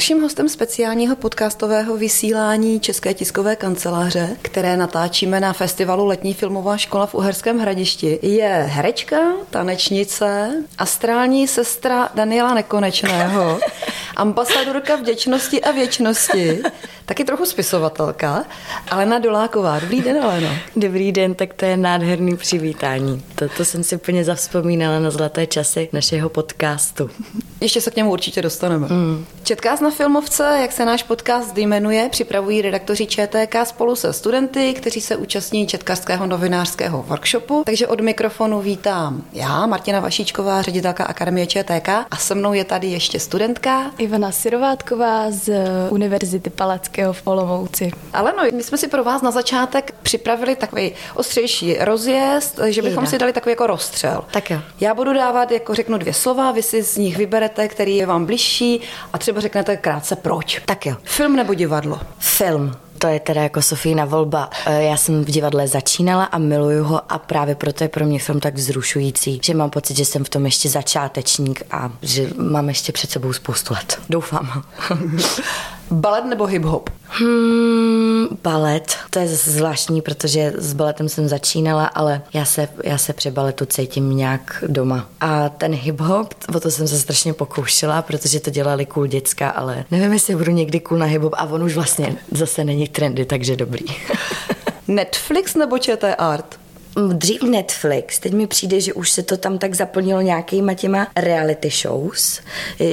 Dalším hostem speciálního podcastového vysílání České tiskové kanceláře, které natáčíme na festivalu Letní filmová škola v Uherském hradišti, je herečka, tanečnice, astrální sestra Daniela Nekonečného, ambasadorka vděčnosti a věčnosti, taky trochu spisovatelka, Alena Doláková. Dobrý den, Aleno. Dobrý den, tak to je nádherný přivítání. Toto jsem si úplně zavzpomínala na zlaté časy našeho podcastu. Ještě se k němu určitě dostaneme. Mm. Četkás na filmovce, jak se náš podcast jmenuje, připravují redaktoři ČTK spolu se studenty, kteří se účastní četkářského novinářského workshopu. Takže od mikrofonu vítám já, Martina Vašíčková, ředitelka Akademie ČTK a se mnou je tady ještě studentka Ivana Sirovátková z Univerzity Palackého v Olomouci. Ale no, my jsme si pro vás na začátek připravili takový ostřejší rozjezd, že bychom Jde. si dali takový jako rozstřel. Tak jo. Já budu dávat, jako řeknu dvě slova, vy si z nich vyberete, který je vám bližší a třeba řeknete krátce proč. Tak jo. Film nebo divadlo? Film. To je teda jako Sofína volba. E, já jsem v divadle začínala a miluju ho a právě proto je pro mě film tak vzrušující, že mám pocit, že jsem v tom ještě začátečník a že mám ještě před sebou spoustu let. Doufám. Balet nebo hip-hop? Hmm, balet. To je zvláštní, protože s baletem jsem začínala, ale já se, já se při baletu cítím nějak doma. A ten hip-hop, o to jsem se strašně pokoušela, protože to dělali cool děcka, ale nevím, jestli budu někdy cool na hip-hop a on už vlastně zase není trendy, takže dobrý. Netflix nebo ČT Art? Dřív Netflix, teď mi přijde, že už se to tam tak zaplnilo nějakýma těma reality shows,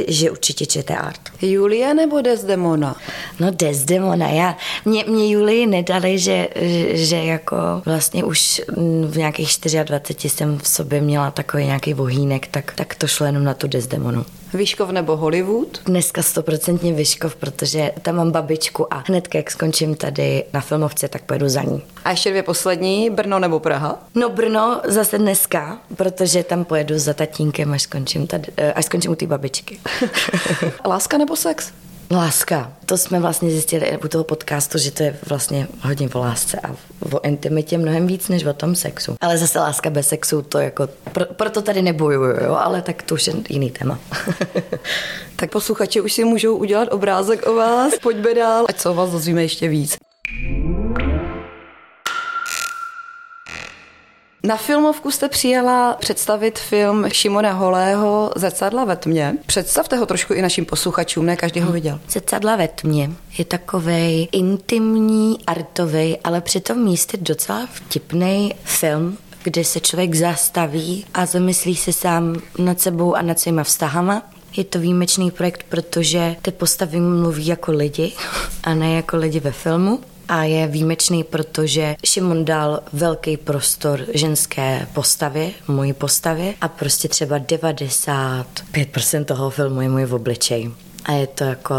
že určitě čete art. Julia nebo Desdemona? No Desdemona, já, mě, mě Julii nedali, že, že jako vlastně už v nějakých 24 jsem v sobě měla takový nějaký vohýnek, tak, tak to šlo jenom na tu Desdemonu. Vyškov nebo Hollywood? Dneska stoprocentně Vyškov, protože tam mám babičku a hned, jak skončím tady na filmovce, tak pojedu za ní. A ještě dvě poslední, Brno nebo Praha? No Brno zase dneska, protože tam pojedu za tatínkem, až skončím, tady, eh, až skončím u té babičky. Láska nebo sex? Láska. To jsme vlastně zjistili u toho podcastu, že to je vlastně hodně o lásce a o intimitě mnohem víc než o tom sexu. Ale zase láska bez sexu, to jako, pro, proto tady nebojuju, jo, ale tak to už je jiný téma. tak posluchači už si můžou udělat obrázek o vás, pojďme dál, ať se o vás dozvíme ještě víc. Na filmovku jste přijela představit film Šimona Holého Zrcadla ve tmě. Představte ho trošku i našim posluchačům, ne každý ho viděl. Zrcadla ve tmě je takový intimní, artový, ale přitom místy docela vtipný film, kde se člověk zastaví a zamyslí se sám nad sebou a nad svýma vztahama. Je to výjimečný projekt, protože ty postavy mluví jako lidi a ne jako lidi ve filmu a je výjimečný, protože Šimon dal velký prostor ženské postavě, mojí postavě a prostě třeba 95% toho filmu je můj v obličej. A je to jako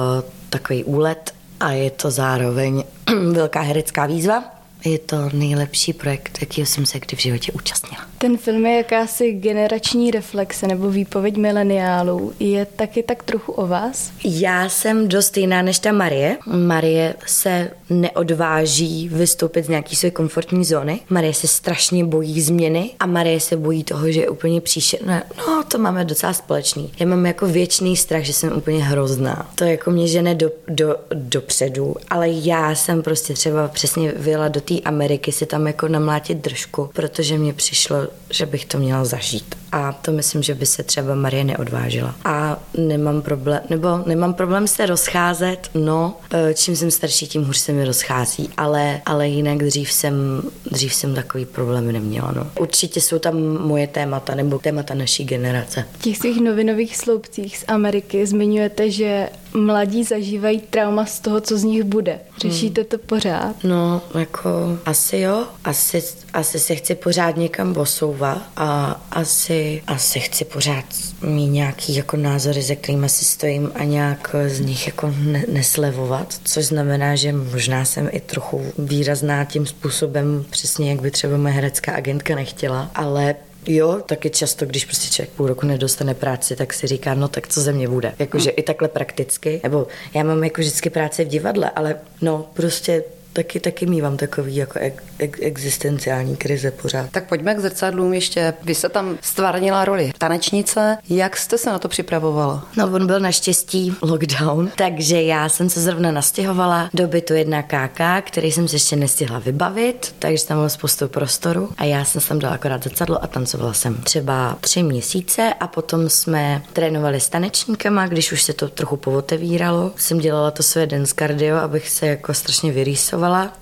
takový úlet a je to zároveň velká herecká výzva je to nejlepší projekt, jakýho jsem se kdy v životě účastnila. Ten film je jakási generační reflexe nebo výpověď mileniálů. Je taky tak trochu o vás? Já jsem dost jiná než ta Marie. Marie se neodváží vystoupit z nějaký své komfortní zóny. Marie se strašně bojí změny a Marie se bojí toho, že je úplně příšerná. No, to máme docela společný. Já mám jako věčný strach, že jsem úplně hrozná. To jako mě žene do, do, dopředu, ale já jsem prostě třeba přesně vyjela do té Ameriky si tam jako namlátit držku, protože mně přišlo, že bych to měla zažít. A to myslím, že by se třeba Marie neodvážila. A nemám problém, nebo nemám problém se rozcházet, no, e, čím jsem starší, tím hůř se mi rozchází, ale, ale jinak dřív jsem, dřív jsem takový problém neměla, no. Určitě jsou tam moje témata, nebo témata naší generace. V těch svých novinových sloupcích z Ameriky zmiňujete, že mladí zažívají trauma z toho, co z nich bude. Řešíte to pořád? No, jako asi jo. Asi, asi se chci pořád někam posouvat a asi, asi chci pořád mít nějaký jako názory, ze kterými si stojím a nějak z nich jako ne, neslevovat, což znamená, že možná jsem i trochu výrazná tím způsobem, přesně jak by třeba moje herecká agentka nechtěla, ale Jo, taky často, když prostě člověk půl roku nedostane práci, tak si říká, no tak co ze mě bude. Jakože hmm. i takhle prakticky, nebo já mám jako vždycky práci v divadle, ale no prostě taky, taky mývám takový jako ek, ek, existenciální krize pořád. Tak pojďme k zrcadlům ještě. Vy se tam stvárnila roli tanečnice. Jak jste se na to připravovala? No, on byl naštěstí lockdown, takže já jsem se zrovna nastěhovala do bytu jedna KK, který jsem se ještě nestihla vybavit, takže tam bylo spoustu prostoru a já jsem tam dala akorát zrcadlo a tancovala jsem třeba tři měsíce a potom jsme trénovali s tanečníkama, když už se to trochu povotevíralo. Jsem dělala to své dance cardio, abych se jako strašně vyrýsovala.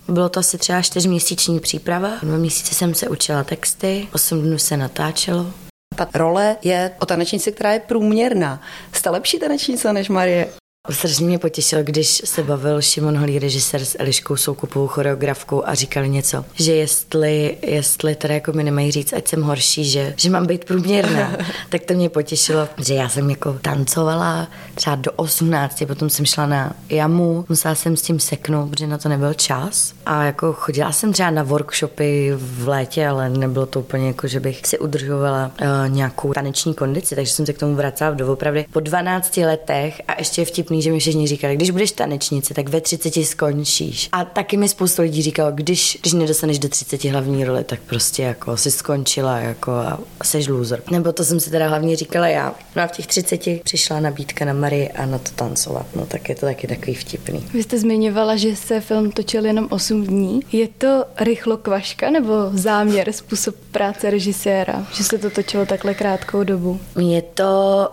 Bylo to asi třeba čtyřměsíční příprava. Dva měsíce jsem se učila texty, osm dnů se natáčelo. Ta role je o tanečnici, která je průměrná. Jste lepší tanečnice než Marie? Strašně mě potěšil, když se bavil Šimon Holý, režisér s Eliškou Soukupovou choreografkou a říkali něco, že jestli, jestli teda jako mi nemají říct, ať jsem horší, že, že mám být průměrná, tak to mě potěšilo, že já jsem jako tancovala třeba do 18, potom jsem šla na jamu, musela jsem s tím seknout, protože na to nebyl čas. A jako chodila jsem třeba na workshopy v létě, ale nebylo to úplně jako, že bych si udržovala uh, nějakou taneční kondici, takže jsem se k tomu vracela doopravdy. Po 12 letech a ještě vtipný vtipný, že mi všichni říkali, když budeš tanečnice, tak ve 30 skončíš. A taky mi spoustu lidí říkalo, když, když nedostaneš do 30 hlavní role, tak prostě jako si skončila jako a seš loser. Nebo to jsem si teda hlavně říkala já. No a v těch 30 přišla nabídka na Marie a na to tancovat. No tak je to taky takový vtipný. Vy jste zmiňovala, že se film točil jenom 8 dní. Je to rychlo kvaška nebo záměr, způsob práce režiséra, že se to točilo takhle krátkou dobu? Je to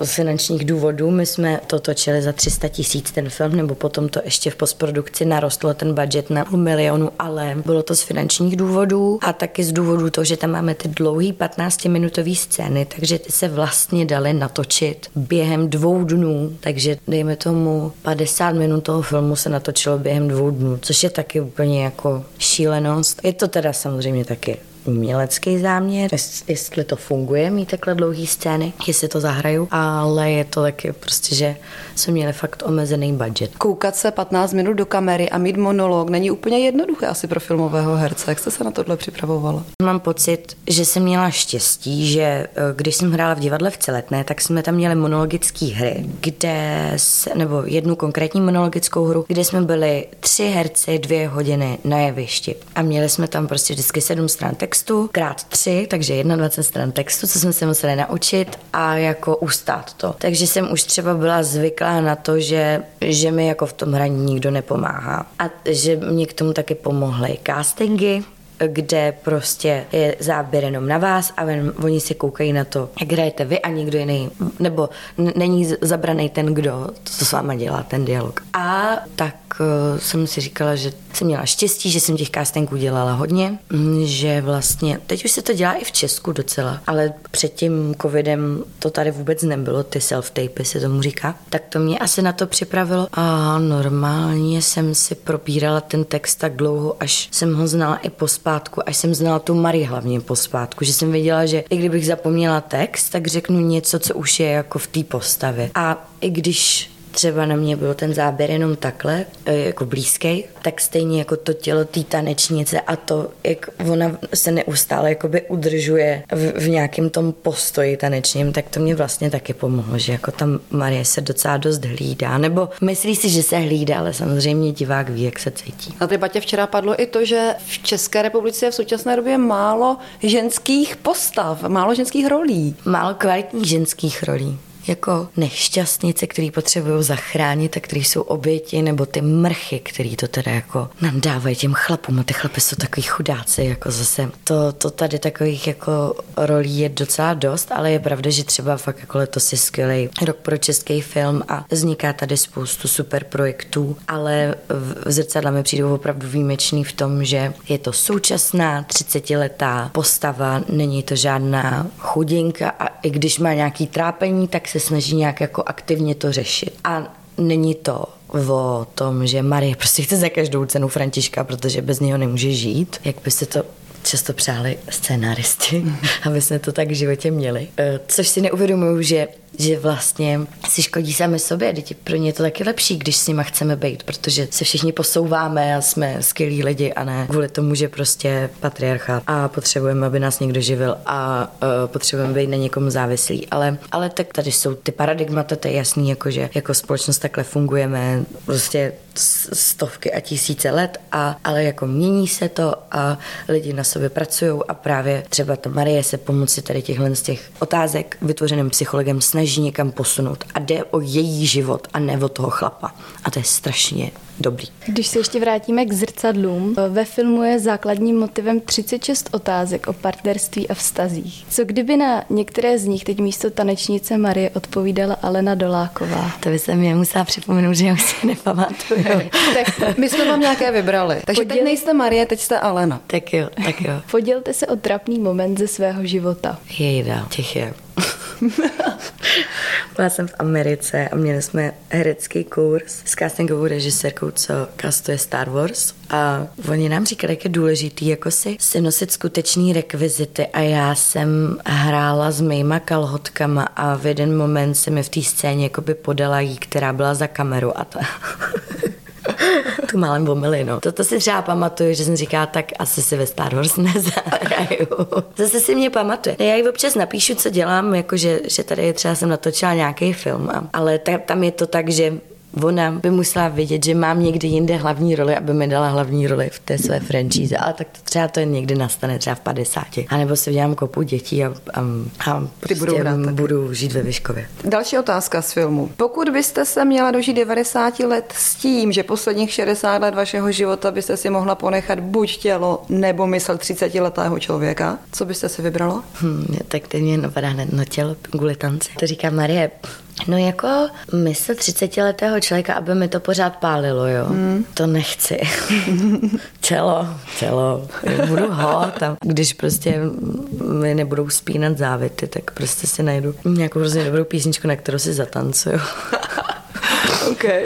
z finančních důvodů. My jsme to točili za 300 tisíc ten film, nebo potom to ještě v postprodukci narostlo ten budget na půl milionu, ale bylo to z finančních důvodů a taky z důvodu toho, že tam máme ty dlouhý 15-minutové scény, takže ty se vlastně daly natočit během dvou dnů, takže dejme tomu 50 minut toho filmu se natočilo během dvou dnů, což je taky úplně jako šílenost. Je to teda samozřejmě taky umělecký záměr, jestli to funguje mít takhle dlouhý scény, jestli to zahraju, ale je to taky prostě, že jsme měli fakt omezený budget. Koukat se 15 minut do kamery a mít monolog není úplně jednoduché asi pro filmového herce. Jak jste se na tohle připravovala? Mám pocit, že jsem měla štěstí, že eh, když jsem hrála v divadle v Celetné, tak jsme tam měli monologické hry, kde se, nebo jednu konkrétní monologickou hru, kde jsme byli tři herci dvě hodiny na jevišti a měli jsme tam prostě vždycky sedm stran textu, krát tři, takže 21 stran textu, co jsme se museli naučit a jako ustát to. Takže jsem už třeba byla zvyklá na to, že, že mi jako v tom hraní nikdo nepomáhá. A že mě k tomu taky pomohly castingy, kde prostě je záběr jenom na vás a oni si koukají na to, jak hrajete vy a nikdo jiný, nebo není zabraný ten, kdo to s váma dělá, ten dialog. A tak uh, jsem si říkala, že jsem měla štěstí, že jsem těch castingů dělala hodně, že vlastně, teď už se to dělá i v Česku docela, ale před tím covidem to tady vůbec nebylo, ty self-tapy se tomu říká, tak to mě asi na to připravilo a normálně jsem si propírala ten text tak dlouho, až jsem ho znala i pospátku, až jsem znala tu Marie hlavně pospátku, že jsem věděla, že i kdybych zapomněla text, tak řeknu něco, co už je jako v té postavě. A i když třeba na mě byl ten záběr jenom takhle, e, jako blízký, tak stejně jako to tělo té tanečnice a to, jak ona se neustále jakoby udržuje v, v nějakém tom postoji tanečním, tak to mě vlastně taky pomohlo, že jako tam Marie se docela dost hlídá, nebo myslí si, že se hlídá, ale samozřejmě divák ví, jak se cítí. Na debatě včera padlo i to, že v České republice je v současné době málo ženských postav, málo ženských rolí. Málo kvalitních ženských rolí jako nešťastnice, který potřebují zachránit a který jsou oběti, nebo ty mrchy, který to teda jako nám dávají těm chlapům. A ty chlapy jsou takový chudáci, jako zase. To, to tady takových jako rolí je docela dost, ale je pravda, že třeba fakt jako letos je skvělý rok pro český film a vzniká tady spoustu super projektů, ale v zrcadle mi přijde opravdu výjimečný v tom, že je to současná 30-letá postava, není to žádná chudinka a i když má nějaký trápení, tak se se snaží nějak jako aktivně to řešit. A není to o tom, že Marie prostě chce za každou cenu Františka, protože bez něho nemůže žít, jak by se to často přáli scénáristi, aby jsme to tak v životě měli. E, což si neuvědomuju, že že vlastně si škodí sami sobě, děti pro ně je to taky lepší, když s nima chceme být, protože se všichni posouváme a jsme skvělí lidi a ne kvůli tomu, že prostě patriarchát a potřebujeme, aby nás někdo živil a uh, potřebujeme být na někom závislí. Ale, ale tak tady jsou ty paradigmata, to je jasný, jako že jako společnost takhle fungujeme prostě stovky a tisíce let, a, ale jako mění se to a lidi na sobě pracují a právě třeba ta Marie se pomocí tady těchhle z těch otázek vytvořeným psychologem snaží někam posunout a jde o její život a ne o toho chlapa. A to je strašně dobrý. Když se ještě vrátíme k zrcadlům, ve filmu je základním motivem 36 otázek o partnerství a vztazích. Co kdyby na některé z nich teď místo tanečnice Marie odpovídala Alena Doláková? To by se mě musela připomenout, že já už si nepamatuju. tak my jsme vám nějaké vybrali. Takže Poděl... teď nejste Marie, teď jste Alena. Tak jo, tak jo. Podělte se o trapný moment ze svého života. Jejda, těch je. Byla jsem v Americe a měli jsme herecký kurz s castingovou režisérkou, co kastuje Star Wars. A oni nám říkali, jak je důležitý jako si, si nosit skutečný rekvizity a já jsem hrála s mýma kalhotkama a v jeden moment se mi v té scéně jakoby podala jí, která byla za kameru a ta tu málem omily, no. Toto si třeba pamatuju, že jsem říká, tak asi si ve Star Wars nezahraju. Zase si mě pamatuje. Já ji občas napíšu, co dělám, jakože že tady třeba jsem natočila nějaký film, ale tam je to tak, že ona by musela vědět, že mám někdy jinde hlavní roli, aby mi dala hlavní roli v té své franchise. Ale tak to třeba to někdy nastane, třeba v 50. A nebo si udělám kopu dětí a, a, a prostě budou, budu žít ve Vyškově. Další otázka z filmu. Pokud byste se měla dožít 90 let s tím, že posledních 60 let vašeho života byste si mohla ponechat buď tělo nebo mysl 30-letého člověka, co byste si vybralo? Hmm, tak teď mě napadá no tělo kvůli tanci. To říká Marie, No jako mysl 30-letého člověka, aby mi to pořád pálilo, jo. Hmm. To nechci. tělo, tělo. Budu hot a když prostě mi nebudou spínat závity, tak prostě si najdu nějakou hrozně dobrou písničku, na kterou si zatancuju. Okay.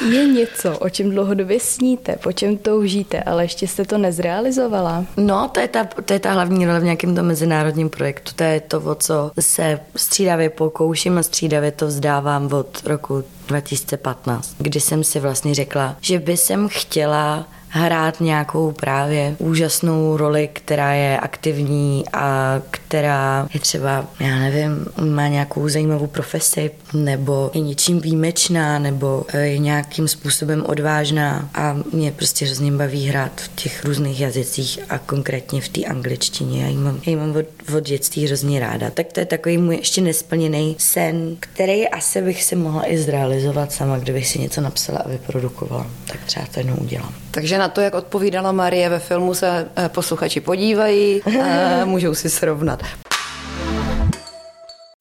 Je něco, o čem dlouhodobě sníte, po čem toužíte, ale ještě jste to nezrealizovala? No, to je ta, to je ta hlavní role v nějakém tom mezinárodním projektu. To je to, o co se střídavě pokouším a střídavě to vzdávám od roku 2015, kdy jsem si vlastně řekla, že by jsem chtěla hrát nějakou právě úžasnou roli, která je aktivní a která je třeba, já nevím, má nějakou zajímavou profesi, nebo je něčím výjimečná, nebo je nějakým způsobem odvážná a mě prostě hrozně baví hrát v těch různých jazycích a konkrétně v té angličtině. Já ji mám, já ji mám od, od dětství hrozně ráda. Tak to je takový můj ještě nesplněný sen, který asi bych si mohla i zrealizovat sama, kdybych si něco napsala a vyprodukovala. Tak třeba to jednou udělám. Takže na to, jak odpovídala Marie ve filmu, se eh, posluchači podívají a můžou si srovnat.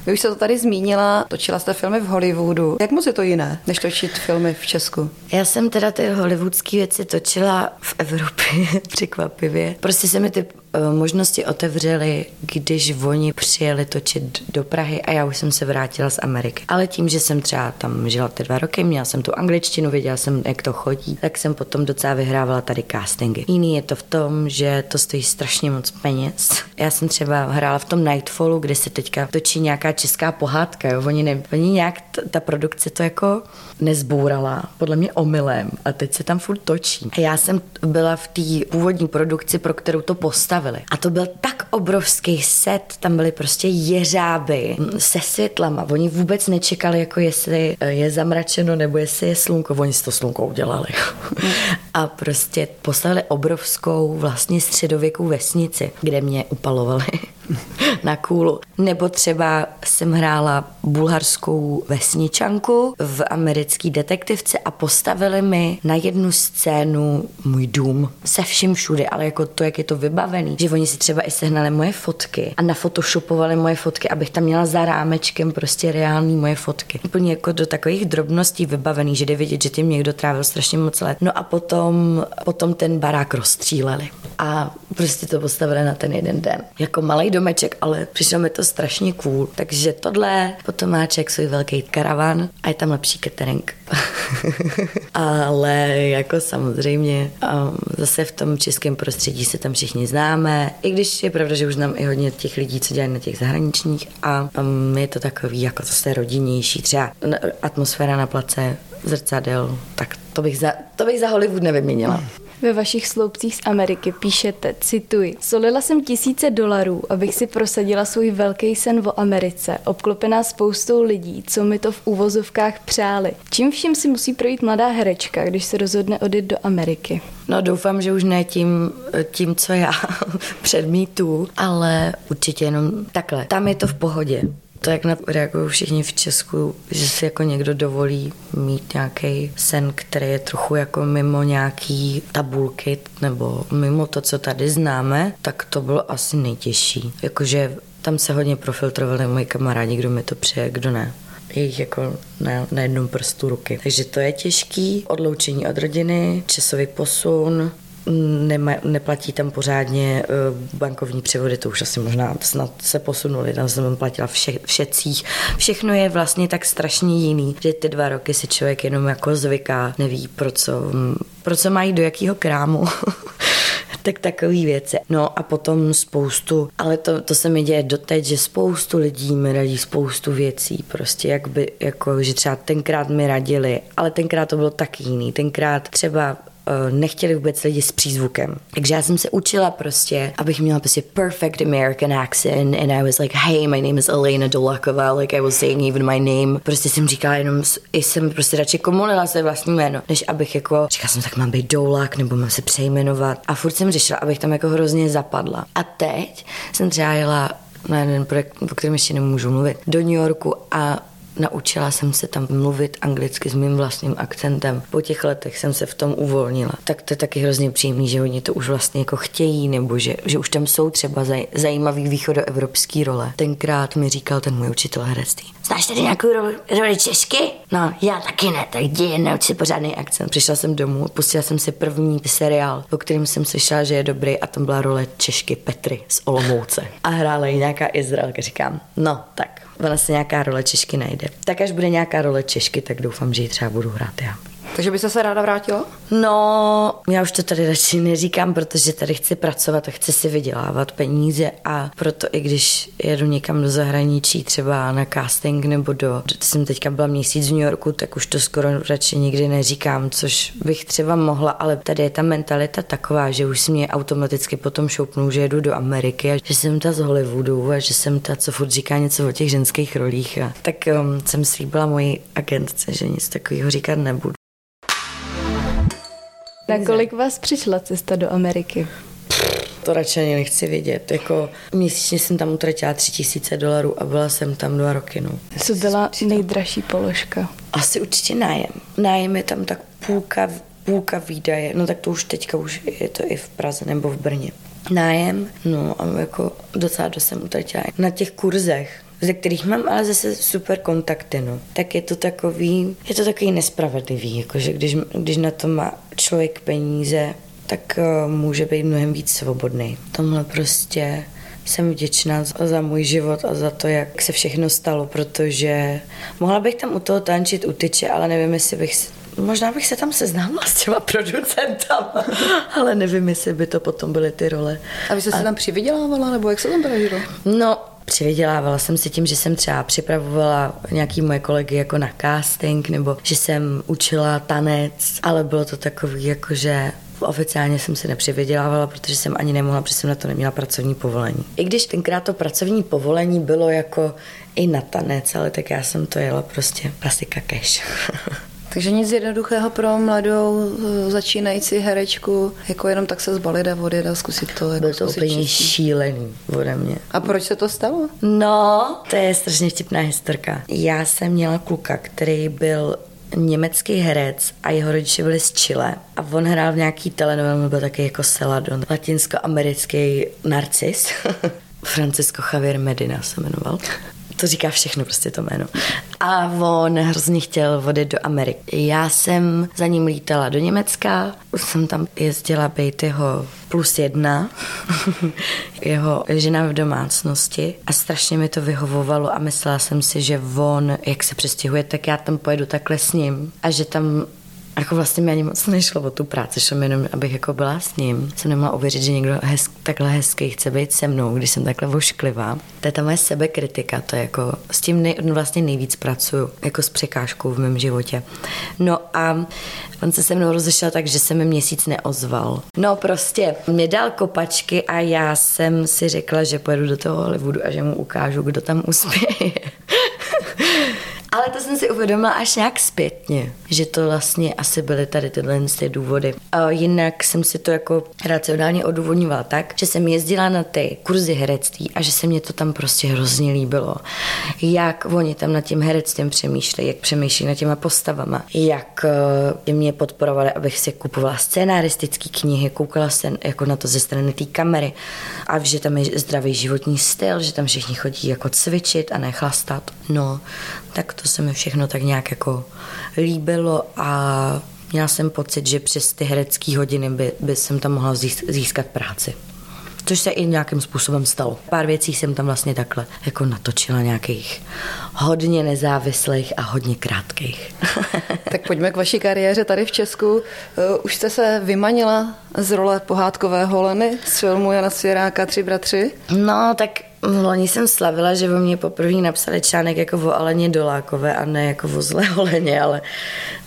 Vy už se to tady zmínila, točila jste filmy v Hollywoodu. Jak moc je to jiné, než točit filmy v Česku? Já jsem teda ty hollywoodské věci točila v Evropě, překvapivě. Prostě se mi ty možnosti otevřely, když oni přijeli točit do Prahy a já už jsem se vrátila z Ameriky. Ale tím, že jsem třeba tam žila ty dva roky, měla jsem tu angličtinu, věděla jsem, jak to chodí, tak jsem potom docela vyhrávala tady castingy. Jiný je to v tom, že to stojí strašně moc peněz. Já jsem třeba hrála v tom Nightfallu, kde se teďka točí nějaká česká pohádka. Jo? Oni, ne, oni nějak, ta produkce to jako nezbůrala, podle mě omylem a teď se tam furt točí. A já jsem byla v té původní produkci, pro kterou to postavili postavili. A to byl tak obrovský set, tam byly prostě jeřáby se světlama. Oni vůbec nečekali, jako jestli je zamračeno nebo jestli je slunko. Oni si to slunko udělali. a prostě poslali obrovskou vlastně středověkou vesnici, kde mě upalovali na kůlu. Nebo třeba jsem hrála bulharskou vesničanku v americký detektivce a postavili mi na jednu scénu můj dům se vším všude, ale jako to, jak je to vybavený, že oni si třeba i sehnali moje fotky a nafotoshopovali moje fotky, abych tam měla za rámečkem prostě reální moje fotky. Úplně jako do takových drobností vybavený, že jde vidět, že tím někdo trávil strašně moc let. No a potom, potom ten barák rozstříleli a prostě to postavili na ten jeden den. Jako malý domeček, ale přišlo mi to strašně cool. Takže tohle, potom má člověk svůj velký karavan a je tam lepší catering. ale jako samozřejmě um, zase v tom českém prostředí se tam všichni známe, i když je pravda, že už znám i hodně těch lidí, co dělají na těch zahraničních a um, je to takový jako zase rodinnější, třeba atmosféra na place zrcadel, tak to bych za, to bych za Hollywood nevyměnila. Ve vašich sloupcích z Ameriky píšete, cituji, solila jsem tisíce dolarů, abych si prosadila svůj velký sen o Americe, obklopená spoustou lidí, co mi to v úvozovkách přáli. Čím vším si musí projít mladá herečka, když se rozhodne odjet do Ameriky? No doufám, že už ne tím, tím co já předmítu, ale určitě jenom takhle. Tam je to v pohodě to, jak na reagují všichni v Česku, že si jako někdo dovolí mít nějaký sen, který je trochu jako mimo nějaký tabulky nebo mimo to, co tady známe, tak to bylo asi nejtěžší. Jakože tam se hodně profiltrovali moji kamarádi, kdo mi to přeje, kdo ne je jich jako na, na jednom prstu ruky. Takže to je těžký, odloučení od rodiny, časový posun, nema, neplatí tam pořádně uh, bankovní převody, to už asi možná snad se posunuli, tam jsem platila vše, všecích. Všechno je vlastně tak strašně jiný, že ty dva roky si člověk jenom jako zvyká, neví pro co, pro co mají do jakého krámu. tak takový věci. No a potom spoustu, ale to, to se mi děje doteď, že spoustu lidí mi radí spoustu věcí, prostě jak by, jako, že třeba tenkrát mi radili, ale tenkrát to bylo tak jiný. Tenkrát třeba Eh, nechtěli vůbec lidi s přízvukem. Takže já jsem se učila prostě, abych měla prostě perfect American accent and I was like, hey, my name is Elena Dolakova, like I was saying even my name. Prostě jsem říkala jenom, jsem prostě radši komolila své vlastní jméno, než abych jako, říkala jsem, tak mám být Dolak, nebo mám se přejmenovat. A furt jsem řešila, abych tam jako hrozně zapadla. A teď jsem třeba jela na jeden projekt, o kterém ještě nemůžu mluvit, do New Yorku a Naučila jsem se tam mluvit anglicky s mým vlastním akcentem. Po těch letech jsem se v tom uvolnila. Tak to je taky hrozně příjemný, že oni to už vlastně jako chtějí, nebo že, že už tam jsou třeba zaj, zajímavý východoevropský role. Tenkrát mi říkal ten můj učitel herectví. Znáš tady nějakou roli, roli česky? No, já taky ne, tak jdi, nauč si pořádný akcent. Přišla jsem domů, pustila jsem si první seriál, o kterým jsem slyšela, že je dobrý a tam byla role Češky Petry z Olomouce. A hrála ji nějaká Izraelka, říkám, no tak ona se nějaká role Češky najde. Tak až bude nějaká role Češky, tak doufám, že ji třeba budu hrát já. Takže byste se ráda vrátila? No, já už to tady radši neříkám, protože tady chci pracovat a chci si vydělávat peníze a proto i když jedu někam do zahraničí, třeba na casting nebo do, jsem teďka byla měsíc v New Yorku, tak už to skoro radši nikdy neříkám, což bych třeba mohla, ale tady je ta mentalita taková, že už si mě automaticky potom šoupnou, že jedu do Ameriky a že jsem ta z Hollywoodu a že jsem ta, co furt říká něco o těch ženských rolích. A tak um, jsem slíbila moji agentce, že nic takového říkat nebudu. Na kolik vás přišla cesta do Ameriky? To radši ani nechci vědět. Jako měsíčně jsem tam utratila tři tisíce dolarů a byla jsem tam dva roky. No. Co byla nejdražší položka? Asi určitě nájem. Nájem je tam tak půlka, půlka výdaje. No tak to už teďka už je to i v Praze nebo v Brně. Nájem, no a jako docela dost jsem utratila na těch kurzech ze kterých mám ale zase super kontakty, no. Tak je to takový, je to takový nespravedlivý, jakože když, když na to má člověk peníze, tak uh, může být mnohem víc svobodný. Tomhle prostě jsem vděčná za, za můj život a za to, jak se všechno stalo, protože mohla bych tam u toho tančit u tyče, ale nevím, jestli bych Možná bych se tam seznámila s těma producentama, ale nevím, jestli by to potom byly ty role. A vy jste se tam přivydělávala, nebo jak se tam prožilo? No, přivydělávala jsem si tím, že jsem třeba připravovala nějaký moje kolegy jako na casting, nebo že jsem učila tanec, ale bylo to takový jako, že oficiálně jsem se nepřivydělávala, protože jsem ani nemohla, protože jsem na to neměla pracovní povolení. I když tenkrát to pracovní povolení bylo jako i na tanec, ale tak já jsem to jela prostě klasika cash. Takže nic jednoduchého pro mladou eh, začínající herečku, jako jenom tak se zbalit a odjet a zkusit to. Jako Byl to úplně šílený ode mě. A proč se to stalo? No, to je strašně vtipná historka. Já jsem měla kluka, který byl německý herec a jeho rodiče byli z Chile a on hrál v nějaký telenovel, byl taky jako Seladon, latinskoamerický narcis. Francisco Javier Medina se jmenoval to říká všechno prostě to jméno. A on hrozně chtěl odjet do Ameriky. Já jsem za ním lítala do Německa, jsem tam jezdila být jeho plus jedna, jeho žena v domácnosti a strašně mi to vyhovovalo a myslela jsem si, že on, jak se přestěhuje, tak já tam pojedu takhle s ním a že tam jako vlastně mi ani moc nešlo o tu práci, šlo mi jenom, abych jako byla s ním. Jsem nemohla uvěřit, že někdo hez, takhle hezký chce být se mnou, když jsem takhle vošklivá. To je ta moje sebekritika, to je jako, s tím nej, vlastně nejvíc pracuju, jako s překážkou v mém životě. No a on se se mnou rozešel tak, že se mi měsíc neozval. No prostě, mě dal kopačky a já jsem si řekla, že pojedu do toho Hollywoodu a že mu ukážu, kdo tam uspěje. Ale to jsem si uvědomila až nějak zpětně, že to vlastně asi byly tady tyhle ty důvody. A jinak jsem si to jako racionálně odůvodňovala tak, že jsem jezdila na ty kurzy herectví a že se mě to tam prostě hrozně líbilo. Jak oni tam nad tím herectvím přemýšlejí, jak přemýšlí nad těma postavama, jak uh, mě podporovali, abych si kupovala scénaristické knihy, koukala se jako na to ze strany té kamery a že tam je zdravý životní styl, že tam všichni chodí jako cvičit a nechlastat. No, tak to se mi všechno tak nějak jako líbilo a měla jsem pocit, že přes ty herecké hodiny by, by jsem tam mohla získat práci. Což se i nějakým způsobem stalo. Pár věcí jsem tam vlastně takhle jako natočila nějakých hodně nezávislých a hodně krátkých. tak pojďme k vaší kariéře tady v Česku. Uh, už jste se vymanila z role pohádkového Leny z filmu Jana Svěráka Tři bratři? No, tak Loni jsem slavila, že o mě poprvé napsali článek jako o Aleně Dolákové a ne jako o zlé holeně, ale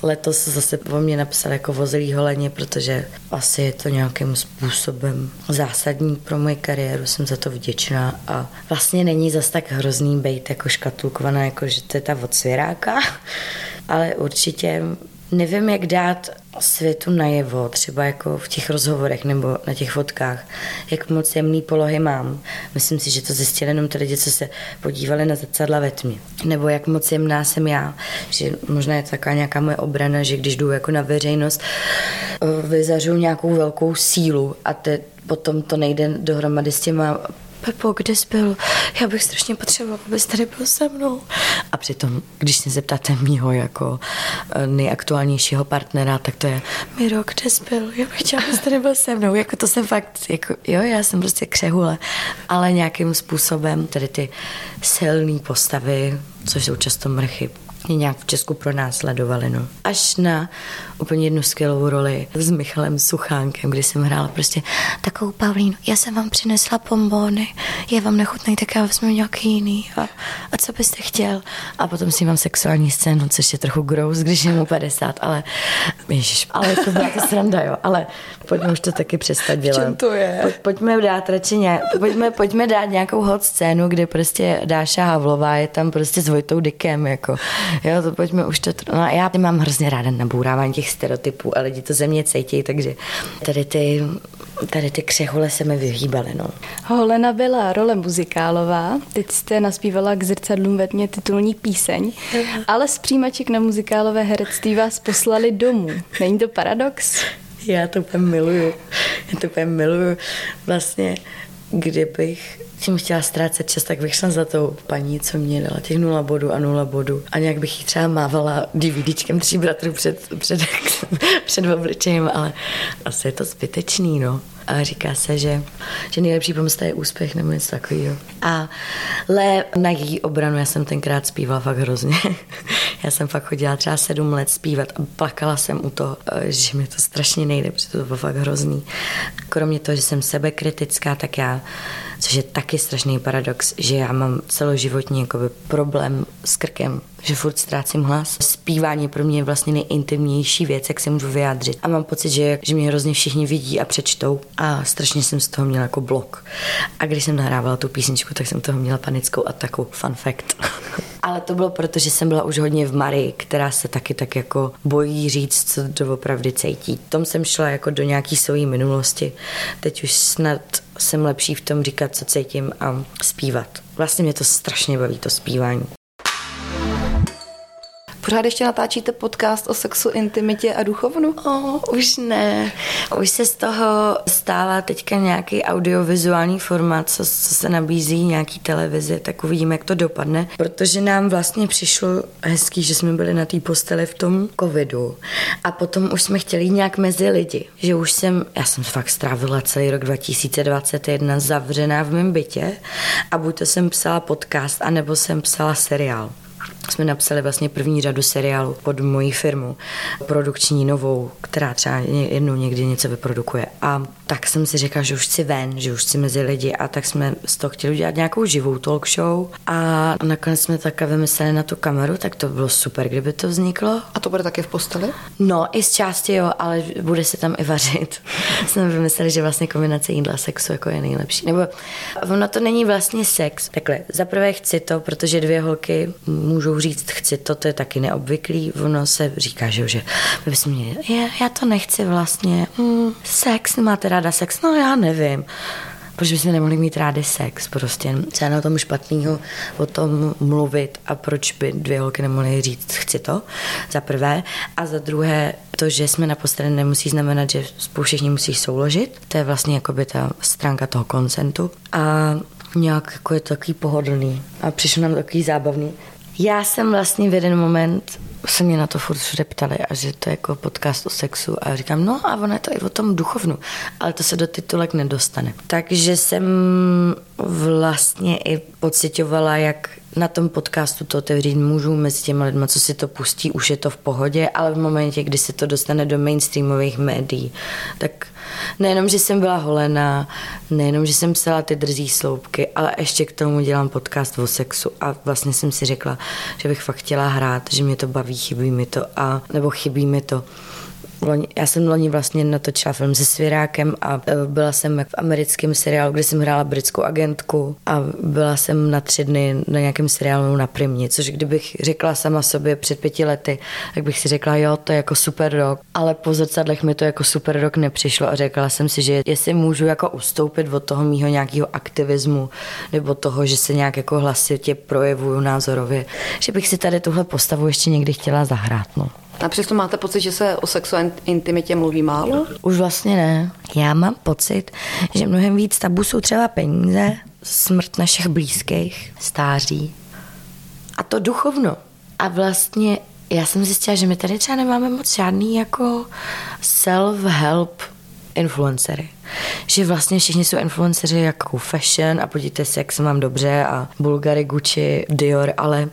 letos zase o mě napsali jako o zlý holeně, protože asi je to nějakým způsobem zásadní pro moji kariéru, jsem za to vděčná. A vlastně není zas tak hrozný být jako škatulkovaná, jako že to je ta od svěráka, ale určitě nevím, jak dát světu najevo, třeba jako v těch rozhovorech nebo na těch fotkách, jak moc jemný polohy mám. Myslím si, že to zjistili jenom ty lidi, co se podívali na zrcadla ve tmě. Nebo jak moc jemná jsem já, že možná je to taková nějaká moje obrana, že když jdu jako na veřejnost, eh, vyzařuju nějakou velkou sílu a te, potom to nejde dohromady s těma Pepo, kde jsi byl? Já bych strašně potřeboval, abys tady byl se mnou. A přitom, když se zeptáte mýho jako eh, nejaktuálnějšího partnera, tak to je Miro, kde jsi byl? Já bych chtěla, abys tady byl se mnou. Jako to jsem fakt, jako, jo, já jsem prostě křehule, ale nějakým způsobem tady ty silné postavy, což jsou často mrchy, nějak v Česku sledovali. No. Až na úplně jednu skvělou roli s Michalem Suchánkem, kdy jsem hrála prostě takovou Pavlínu, já jsem vám přinesla pombóny, je vám nechutný, tak já vezmu nějaký jiný. A, a co byste chtěl? A potom si mám sexuální scénu, což je trochu gross, když je mu 50, ale ježiš, ale to byla to sranda, jo. Ale pojďme už to taky přestat dělat. čem to je? Pojď, pojďme dát radši nějak, pojďme, pojďme dát nějakou hot scénu, kde prostě Dáša Havlová je tam prostě s Vojtou Dikem, jako. Jo, to pojďme už to. No, já mám hrozně ráda nabourávání těch stereotypů a lidi to ze mě cítí, takže tady ty, tady ty křehule se mi vyhýbaly. No. Holena byla role muzikálová, teď jste naspívala k zrcadlům ve tmě titulní píseň, ale z přijímaček na muzikálové herectví vás poslali domů. Není to paradox? Já to úplně miluju. Já to úplně miluju. Vlastně, kdybych tím chtěla ztrácet čas, tak bych šla za tou paní, co mě dala těch nula bodů a nula bodů. A nějak bych jí třeba mávala DVDčkem tří bratrů před, před, před obličejem, ale asi je to zbytečný, no. A říká se, že, že nejlepší pomsta je úspěch nebo něco takového. A le na její obranu já jsem tenkrát zpívala fakt hrozně. já jsem fakt chodila třeba sedm let zpívat a plakala jsem u toho, že mi to strašně nejde, protože to bylo fakt hrozný. Kromě toho, že jsem sebekritická, tak já což je taky strašný paradox, že já mám celoživotní jakoby, problém s krkem, že furt ztrácím hlas. Zpívání pro mě je vlastně nejintimnější věc, jak se můžu vyjádřit. A mám pocit, že, že mě hrozně všichni vidí a přečtou a strašně jsem z toho měla jako blok. A když jsem nahrávala tu písničku, tak jsem toho měla panickou ataku. Fun fact. Ale to bylo proto, že jsem byla už hodně v Marii, která se taky tak jako bojí říct, co doopravdy cítí. Tom jsem šla jako do nějaký své minulosti. Teď už snad jsem lepší v tom říkat, co cítím a zpívat. Vlastně mě to strašně baví, to zpívání. Pořád ještě natáčíte podcast o sexu, intimitě a duchovnu? Oh, už ne. Už se z toho stává teďka nějaký audiovizuální formát, co, co se nabízí nějaký televizi, tak uvidíme, jak to dopadne. Protože nám vlastně přišlo hezký, že jsme byli na té posteli v tom covidu a potom už jsme chtěli nějak mezi lidi. Že už jsem, já jsem fakt strávila celý rok 2021 zavřená v mém bytě a buď to jsem psala podcast, anebo jsem psala seriál jsme napsali vlastně první řadu seriálu pod mojí firmu, produkční novou, která třeba jednou někdy něco vyprodukuje. A tak jsem si říkala, že už chci ven, že už chci mezi lidi a tak jsme z toho chtěli udělat nějakou živou talk show a nakonec jsme také vymysleli na tu kameru, tak to bylo super, kdyby to vzniklo. A to bude také v posteli? No, i z části jo, ale bude se tam i vařit. jsme vymysleli, že vlastně kombinace jídla a sexu jako je nejlepší. Nebo ono to není vlastně sex. Takhle, zaprvé chci to, protože dvě holky můžou říct chci to, to je taky neobvyklý. Ono se říká, že, že my bychom měli, je, já to nechci vlastně. Hmm, sex, máte ráda sex? No já nevím proč bychom nemohli mít rádi sex prostě. Co je na tom špatného o tom mluvit a proč by dvě holky nemohly říct chci to, za prvé. A za druhé, to, že jsme na posteli nemusí znamenat, že spolu všichni musí souložit. To je vlastně jakoby ta stránka toho konsentu. A nějak jako je to takový pohodlný. A přišlo nám takový zábavný, já jsem vlastně v jeden moment se mě na to furt všude ptali a že to je jako podcast o sexu a říkám, no a ono je to i o tom duchovnu, ale to se do titulek nedostane. Takže jsem vlastně i pocitovala, jak na tom podcastu to otevřít můžu mezi těmi lidmi, co si to pustí, už je to v pohodě, ale v momentě, kdy se to dostane do mainstreamových médií, tak nejenom, že jsem byla holená, nejenom, že jsem psala ty drzí sloupky, ale ještě k tomu dělám podcast o sexu a vlastně jsem si řekla, že bych fakt chtěla hrát, že mě to baví, chybí mi to a nebo chybí mi to Loni, já jsem loni vlastně natočila film se Svěrákem a e, byla jsem v americkém seriálu, kde jsem hrála britskou agentku a byla jsem na tři dny na nějakém seriálu na Primě, což kdybych řekla sama sobě před pěti lety, tak bych si řekla, jo, to je jako super rok, ale po zrcadlech mi to jako super rok nepřišlo a řekla jsem si, že jestli můžu jako ustoupit od toho mýho nějakého aktivismu nebo toho, že se nějak jako hlasitě projevuju názorově, že bych si tady tuhle postavu ještě někdy chtěla zahrát. No. A přesto máte pocit, že se o sexu a intimitě mluví málo? Už vlastně ne. Já mám pocit, že mnohem víc tabu jsou třeba peníze, smrt našich blízkých, stáří a to duchovno. A vlastně já jsem zjistila, že my tady třeba nemáme moc žádný jako self-help influencery. Že vlastně všichni jsou influenceři jako fashion a podívejte se, jak se mám dobře a Bulgari, Gucci, Dior, ale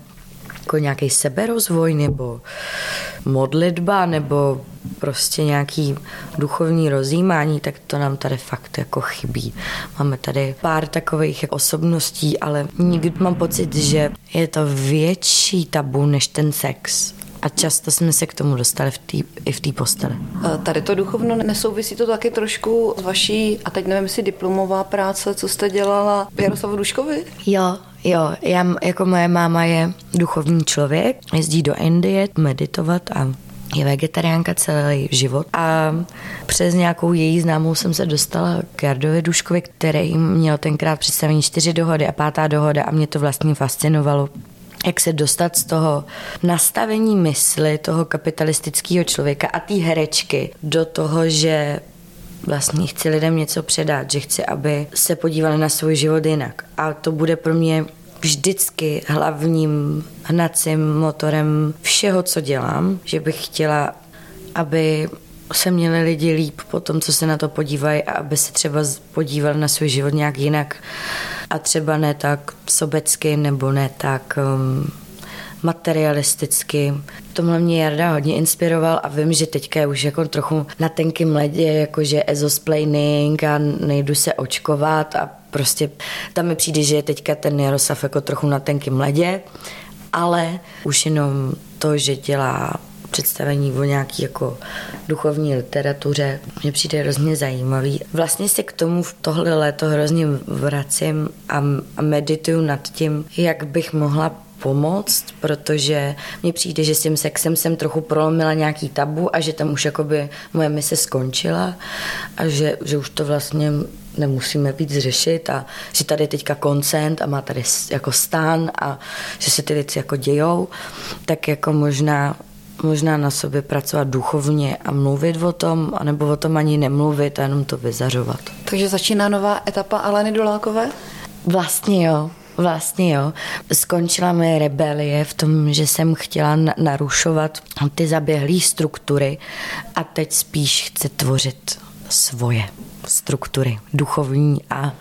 jako nějaký seberozvoj nebo modlitba nebo prostě nějaký duchovní rozjímání, tak to nám tady fakt jako chybí. Máme tady pár takových osobností, ale nikdy mám pocit, že je to větší tabu než ten sex. A často jsme se k tomu dostali v tý, i v té posteli. Tady to duchovno nesouvisí to taky trošku s vaší, a teď nevím, jestli diplomová práce, co jste dělala Jaroslavu Duškovi? Jo, Jo, já, jako moje máma je duchovní člověk, jezdí do Indie meditovat a je vegetariánka celý život a přes nějakou její známou jsem se dostala k Jardovi Duškovi, který měl tenkrát představení čtyři dohody a pátá dohoda a mě to vlastně fascinovalo jak se dostat z toho nastavení mysli toho kapitalistického člověka a té herečky do toho, že vlastně chci lidem něco předat, že chci, aby se podívali na svůj život jinak. A to bude pro mě vždycky hlavním hnacím motorem všeho, co dělám, že bych chtěla, aby se měli lidi líp po tom, co se na to podívají a aby se třeba podívali na svůj život nějak jinak a třeba ne tak sobecky nebo ne tak um, materialisticky. Tomhle mě Jarda hodně inspiroval a vím, že teďka je už jako trochu na tenkým ledě, jakože ezosplaining a nejdu se očkovat a prostě tam mi přijde, že je teďka ten Jaroslav jako trochu na tenkým ledě, ale už jenom to, že dělá představení o nějaký jako duchovní literatuře. Mně přijde hrozně zajímavý. Vlastně se k tomu v tohle léto hrozně vracím a, a medituju nad tím, jak bych mohla pomoct, protože mně přijde, že s tím sexem jsem trochu prolomila nějaký tabu a že tam už jakoby moje mise skončila a že, že už to vlastně nemusíme víc řešit a že tady je teďka koncent a má tady jako stán a že se ty věci jako dějou, tak jako možná možná na sobě pracovat duchovně a mluvit o tom, anebo o tom ani nemluvit a jenom to vyzařovat. Takže začíná nová etapa Aleny Dolákové? Vlastně jo. Vlastně jo. Skončila moje rebelie v tom, že jsem chtěla narušovat ty zaběhlé struktury a teď spíš chci tvořit svoje struktury, duchovní a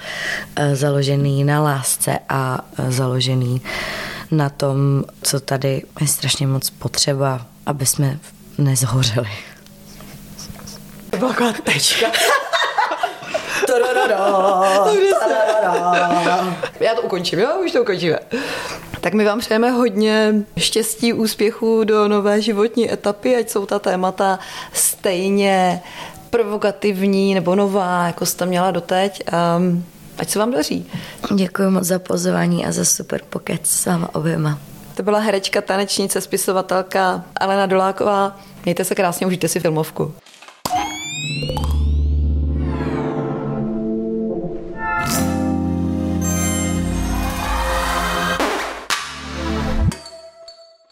e, založený na lásce a e, založený na tom, co tady je strašně moc potřeba, aby jsme nezhořeli. To byla tečka. Já to ukončím, jo? Už to ukončíme. Tak my vám přejeme hodně štěstí, úspěchu do nové životní etapy, ať jsou ta témata stejně provokativní nebo nová, jako jste měla doteď. Um, ať se vám daří. Děkuji moc za pozvání a za super pokec s váma oběma. To byla herečka, tanečnice, spisovatelka Alena Doláková. Mějte se krásně, užijte si filmovku.